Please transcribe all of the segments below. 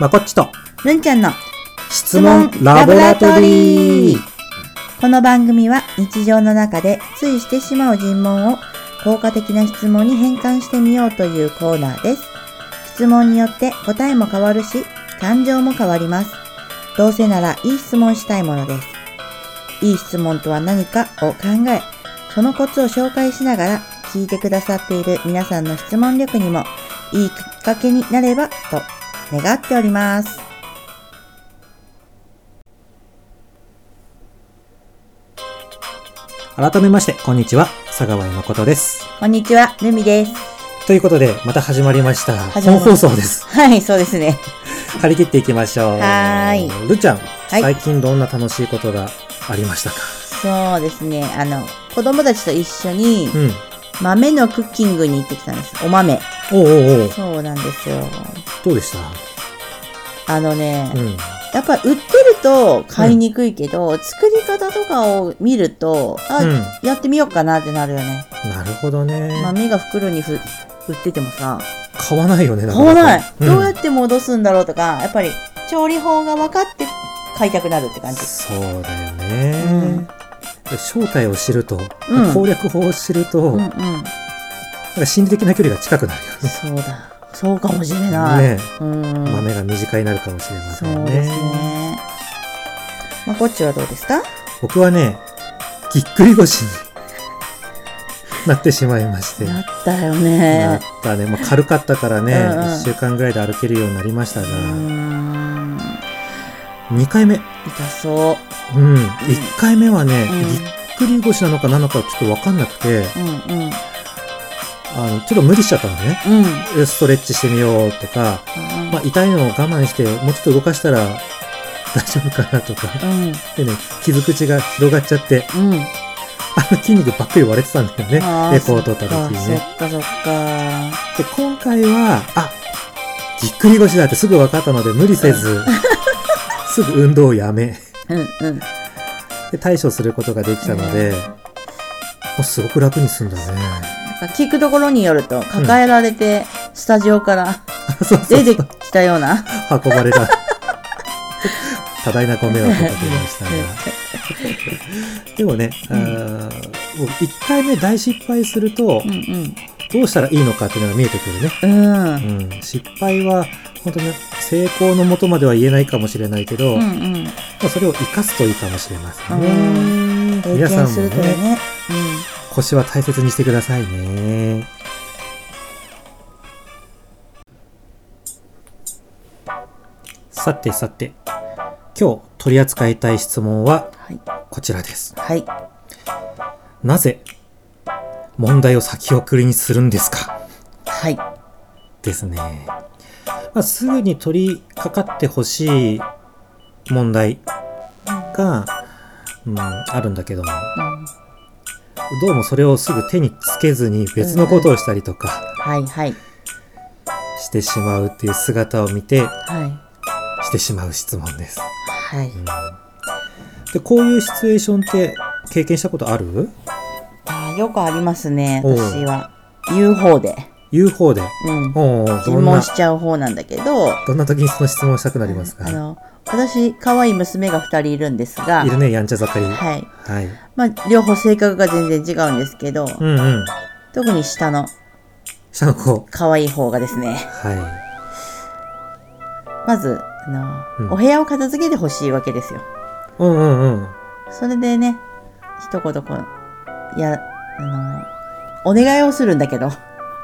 まこっちとるんちゃんの質問ラボラトリーこの番組は日常の中でついしてしまう尋問を効果的な質問に変換してみようというコーナーです。質問によって答えも変わるし、感情も変わります。どうせならいい質問したいものです。いい質問とは何かを考え、そのコツを紹介しながら聞いてくださっている皆さんの質問力にもいいきっかけになればと願っております。改めましてこんにちは佐川井誠ですこんにちは、ルミです。ということでまた始まりました本放送ですはい、そうですね。張り切っていきましょうはーいるっちゃん、い最近どんな楽しいことがありましたか？そうですね。あの、子供たちと一緒にうん豆のクッキングに行ってきたんです。お豆。おうおうおうそうなんですよ。どうでした？あのね、うん。やっぱり売ってると買いにくいけど、作り方とかを見ると、あ、うん。やってみようかなってなるよね。なるほどね、豆が袋にふ売っててもさ、買わないよね買わない、うん。どうやって戻すんだろうとか、やっぱり調理法が分かって買いたくなるって感じ。そうだよね、正体を知ると、うん。攻略法を知ると、うんうん。なんか心理的な距離が近くなるそうだ。そうかもしれよない。ねね、うん。豆が身近になるかもしれませんねそうですね。まあ、こっちはどうですか？僕はねぎっくり腰になってしまいましてなったよなっね。たね、まあ、軽かったからね、うんうん1週間ぐらいで歩けるようになりましたが、うーん。2回目痛そう。うん1回目はね、うんぎっくり腰なのか何なのかちょっと分かんなくてうんうん。あのちょっと無理しちゃったのねうん。ストレッチしてみようとか、まあ、痛いのを我慢してもうちょっと動かしたら大丈夫かなとかうん。でね傷口が広がっちゃってうん。あの筋肉ばっかり割れてたんだよねエコーを取った時にそねっかそっか。で今回はあぎっくり腰だってすぐ分かったので無理せず すぐ運動をやめうんうん。で対処することができたので、もうすごく楽に済んだね聞くところによると、抱えられて、スタジオからそうそう出てきたような。運ばれた多大なご迷惑をかけましたがでもね、あーもう1回目大失敗するとうんうん。どうしたらいいのかっていうのが見えてくるね、うん。うん、失敗は本当ね成功のもとまでは言えないかもしれないけど、まうんうん。あ、それを生かすといいかもしれませんうね、経皆さんもね。腰は大切にしてくださいねさてさて今日取り扱いたい質問ははい。こちらですはい。なぜ問題を先送りにするんですか？はい。ですね、まあ、すぐに取り掛かってほしい問題が、うん、あるんだけどもうんどうもそれをすぐ手につけずに別のことをしたりとかはいはい。してしまうっていう姿を見てはい。してしまう質問です。はい。でこういうシチュエーションって経験したことある？あーよくありますね、私は。言う方で。言う方で？うん。質問しちゃう方なんだけど、どんな時にその質問したくなりますか？あの、私、可愛い娘が二人いるんですが、いるねやんちゃ盛り。はい。はい。まあ、両方性格が全然違うんですけど、うんうん。特に下の下の子。可愛い方がですね、はまず、あの、うんお部屋を片付けてほしいわけですよ。い。うんうんうん。それでね、一言こう、や、あの、お願いをするんだけど、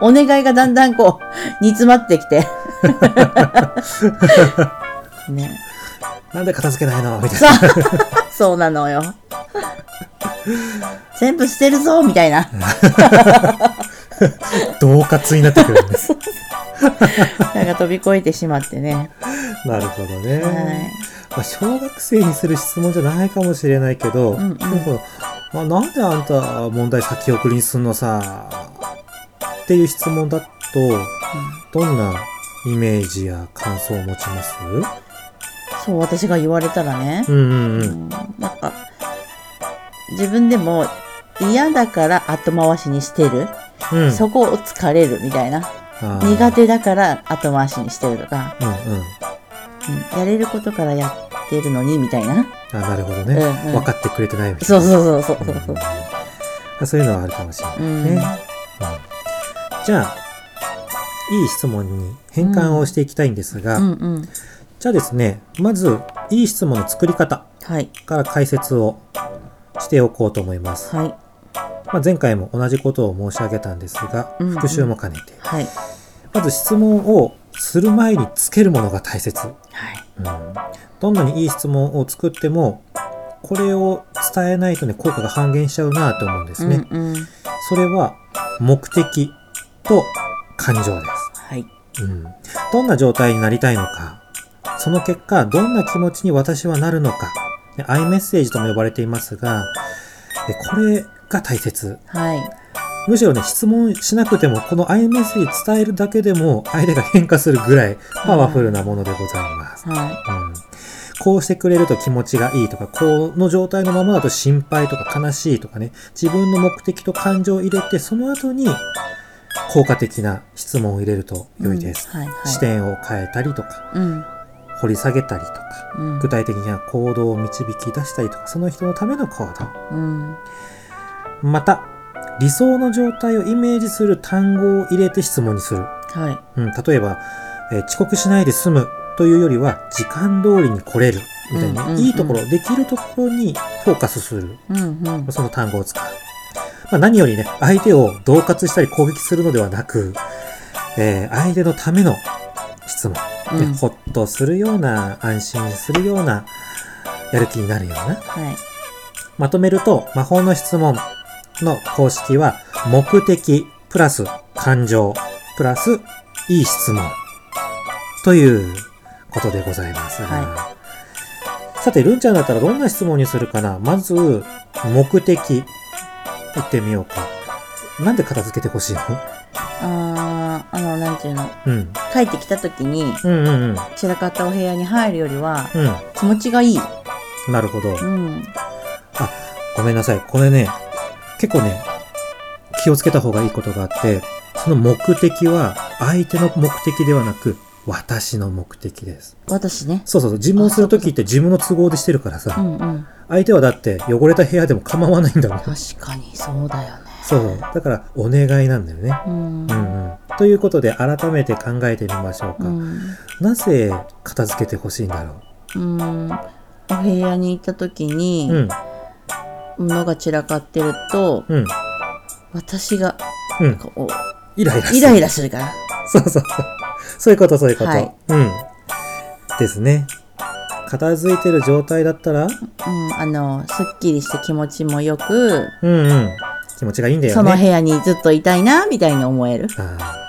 お願いがだんだんこう、煮詰まってきて。ね。なんで片付けないの？みたいな。、そうなのよ。全部捨てるぞみたいな。恫喝になってくるんです。なんか飛び越えてしまってね。なるほどね。はい。まあ、小学生にする質問じゃないかもしれないけど、んうんでもまあ、なんであんた問題先送りにすんのさ？っていう質問だと、どんなイメージや感想を持ちます？そう、私が言われたらね。うんうんう。うんんなんか、自分でも嫌だから後回しにしてる。うん、そこを疲れるみたいな。苦手だから後回しにしてるとか。うんうん。うんやれることからやってるのに、みたいな。あ、なるほどね。うんうん分かってくれてないみたいそうそうそうそうそうそう。な。そういうのはあるかもしれないね。うんうんじゃあ、いい質問に変換をしていきたいんですが、うんうん。じゃあですね、まず、いい質問の作り方はい。から解説をしておこうと思います。はい。まあ、前回も同じことを申し上げたんですが、うんうん復習も兼ねて。はい。まず質問をする前につけるものが大切。はい。うん、どんなにいい質問を作っても、これを伝えないとね、効果が半減しちゃうなと思うんですね。うんうん。それは、目的と感情です。はい。うん、どんな状態になりたいのか、その結果、どんな気持ちに私はなるのか、ねアイメッセージとも呼ばれていますが、でこれが大切。はい。むしろね、質問しなくても、このアイメッセージ伝えるだけでも、相手が変化するぐらいパワフルなものでございます。はうん、こうしてくれると気持ちがいいとか、この状態のままだと心配とか悲しいとかね、自分の目的と感情を入れて、その後に効果的な質問を入れるとい。良いです。うんはいはい。視点を変えたりとか、うん。掘り下げたりとか、うん。具体的な行動を導き出したりとか、その人のための行動。うん。また、理想の状態をイメージする単語を入れて質問にする。はうん、例えば、えー遅刻しないで済むというよりは、時間通りに来れる。みたいな、うんうんうんいいところ、できるところにフォーカスする。い。うんうん。その単語を使う。まあ、何よりね、相手を恫喝したり攻撃するのではなく、えー相手のための質問。でうんほっとするような、安心するような、やる気になるような。はい。まとめると、魔法の質問の公式は、目的、プラス感情、プラスいい質問。ということでございます。はさて、ルンちゃんだったらどんな質問にするかな？まず、目的。言ってみようか。なんで片付けてほしいの？あー、あの、なんていうの？うん。帰ってきた時に、うんうんうん。散らかったお部屋に入るよりは、う気持ちがいい。ん。なるほど。うん。ごめんなさい。これね、結構ね、気をつけた方がいいことがあって、その目的は相手の目的ではなく、私の目的です。私ね。そうそうそう、尋問するときって自分の都合でしてるからうさ、んうん。相手はだって汚れた部屋でも構わないんだもん。確かに、そうだよね。そうそう。だから、お願いなんだよね。うん。うんうん。ということで、改めて考えてみましょうか。うん。なぜ片付けてほしいんだろう？ん。お部屋に行った時に、う。うん。物が散らかってると、うん。私が、うん。こうイライラする。イライラするから。そうそうそう。そういうこと、そういうこと。はいうん。ですね。片付いてる状態だったら、うん。あの、すっきりして気持ちもよく、うんうん。気持ちがいいんだよね。その部屋にずっといたいな、みたいに思える。ああ。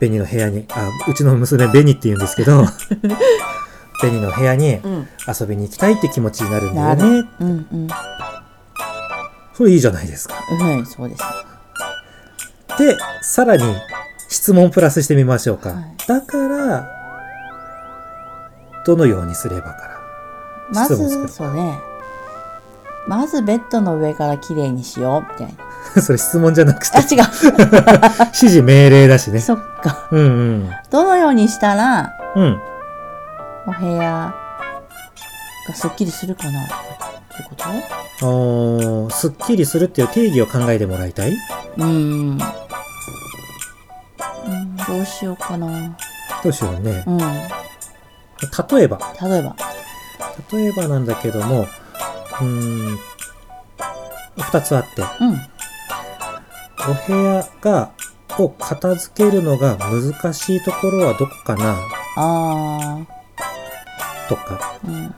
ベニの部屋に、あ、うちの娘ベニって言うんですけど、ベニの部屋にうん。遊びに行きたいって気持ちになるんだよなね。うんうん。それいいじゃないですか。うん、そうですね。で、さらに質問プラスしてみましょうか。はいだから、どのようにすればから。まず、そうね。まずベッドの上から綺麗にしよう、みたいな。それ質問じゃなくてあ、、違う。指示命令だしね。そっか。うんうん。どのようにしたら、うん。お部屋がすっきりするかな、ってこと？おーすっきりするっていう定義を考えてもらいたい？うん。うん、どうしようかな。どうしようね。うん。例えば、例えば。例えばなんだけども、うーん、二つあって、うん。お部屋が、を片付けるのが難しいところはどこかな？あとか、ー。うん。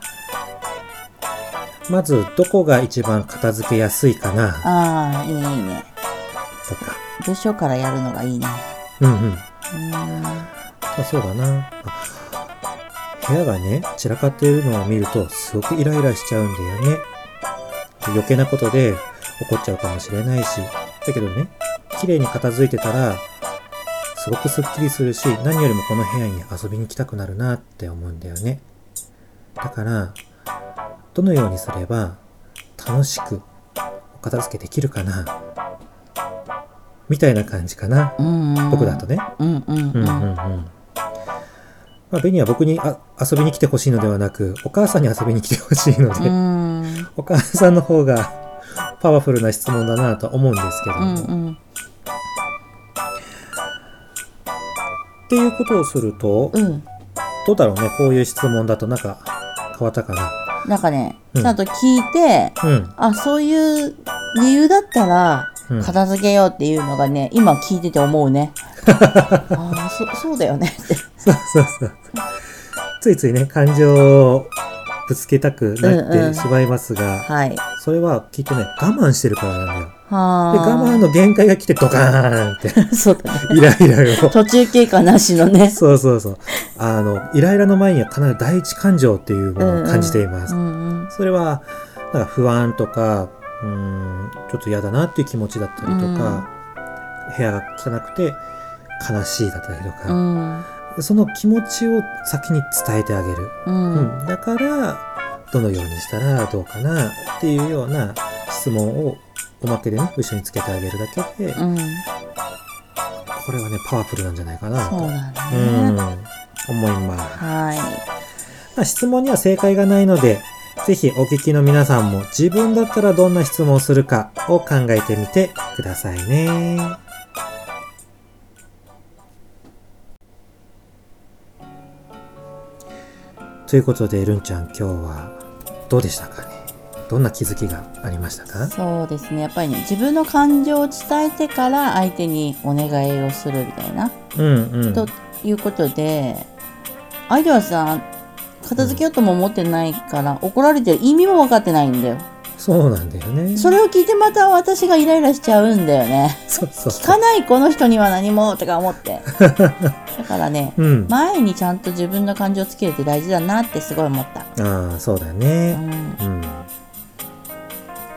まずどこが一番片付けやすいかな？あー、いいね、いいね。とか。どうしようからやるのがいいね。うんうん。うん。あそうだな。あ部屋がね、散らかっているのを見ると、すごくイライラしちゃうんだよね。で余計なことで怒っちゃうかもしれないし。だけどね、綺麗に片付いてたら、すごくスッキリするし、何よりもこの部屋に遊びに来たくなるなって思うんだよね。だから、どのようにすれば楽しくお片付けできるかなみたいな感じかな。うんうん。僕だとね。うんうんうん。うんうんうん。ままあ、ベニは僕にあ遊びに来てほしいのではなく、お母さんに遊びに来てほしいので、うん。お母さんの方がパワフルな質問だなとは思うんですけども、うんうん。っていうことをすると、うん。どうだろうね、こういう質問だとなんか変わったかな。なんかね、うんちゃんと聞いて、うん。あ、そういう理由だったら、うん片付けようっていうのがね、今聞いてて思うね。ああ、そ、そうだよねって。そうそうそう。ついついね、感情をぶつけたくなっうんうんてしまいますが、はい。それはきっとね、我慢してるからなんだよ。で、はあ。我慢の限界が来てドカーンって、そうだね。イライラを。途中経過なしのね。そうそうそう。あの、イライラの前には必ず第一感情っていうものを感じています。うんうん。それは、なんか不安とか、うーん、ちょっと嫌だなっていう気持ちだったりとか、部屋が汚くて悲しいだったりとうか、ん。その気持ちを先に伝えてあげる。う。うんん、だから、どのようにしたらどうかなっていうような質問をおまけでね、後ろにつけてあげるだけで、うん。これはね、パワフルなんじゃないかなと。そうんね。、思います。はい。まあ、質問には正解がないので、ぜひお聞きの皆さんも自分だったらどんな質問をするかを考えてみてくださいね。ということで、るんちゃん今日はどうでしたかね？どんな気づきがありましたか？そうですね。やっぱりね、自分の感情を伝えてから相手にお願いをするみたいな。うんうん。ということで、相手はさ、片付けようとも思ってないから、怒られてる意味も分かってないんだよ。そうなんだよね。それを聞いてまた私がイライラしちゃうんだよね。そうそう聞かないこの人には何もとか思って。だからね、うん。前にちゃんと自分の感情をつけるって大事だなってすごい思った。ああ、そうだうね。ん。うん。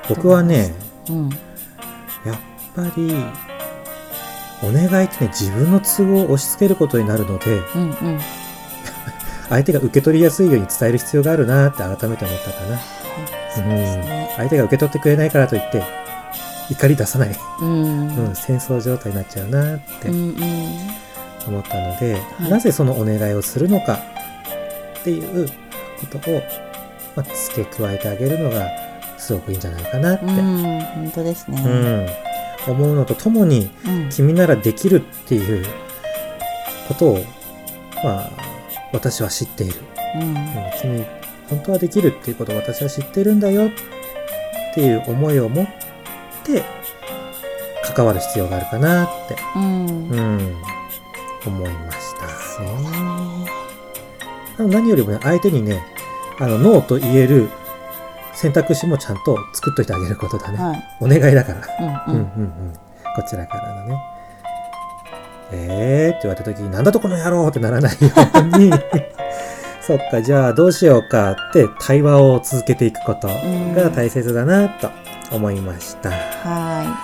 僕はね、うん。やっぱり、お願いってね、自分の都合を押し付けることになるので、うんうん。相手が受け取りやすいように伝える必要があるなって改めて思ったかな。そうですね。相手が受け取ってくれないからといって、怒り出さない、うん。うん、戦争状態になっちゃうなってうんうん。思ったので、はいなぜそのお願いをするのかっていうことを、まあ、付け加えてあげるのがすごくいいんじゃないかなって、うん、本当ですね。うん思うのとともに、うん。君ならできるっていうことを、まあ、私は知っている。うんうん君、本当はできるっていうことを私は知ってるんだよっていう思いを持って、関わる必要があるかなって、うん。うん、思いましたね。何よりもね、相手にね、あの、ノーと言える選択肢もちゃんと作っといてあげることだね。はい。お願いだから。ううん。うんんうんうん。こちらからのね。えーって言われた時に、なんだとこの野郎ってならないように、そっか、じゃあどうしようかって対話を続けていくことが大切だなと思いました。は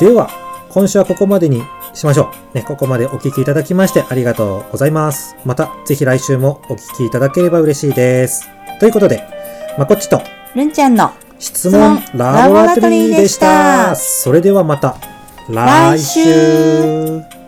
では、今週はここまでにしましょう。ね、ここまでお聞きいただきましてありがとうございます。また、ぜひ来週もお聞きいただければ嬉しいです。ということで、まこっちとい。るんちゃんの質問ラボラトリーでしたた。それではまた来週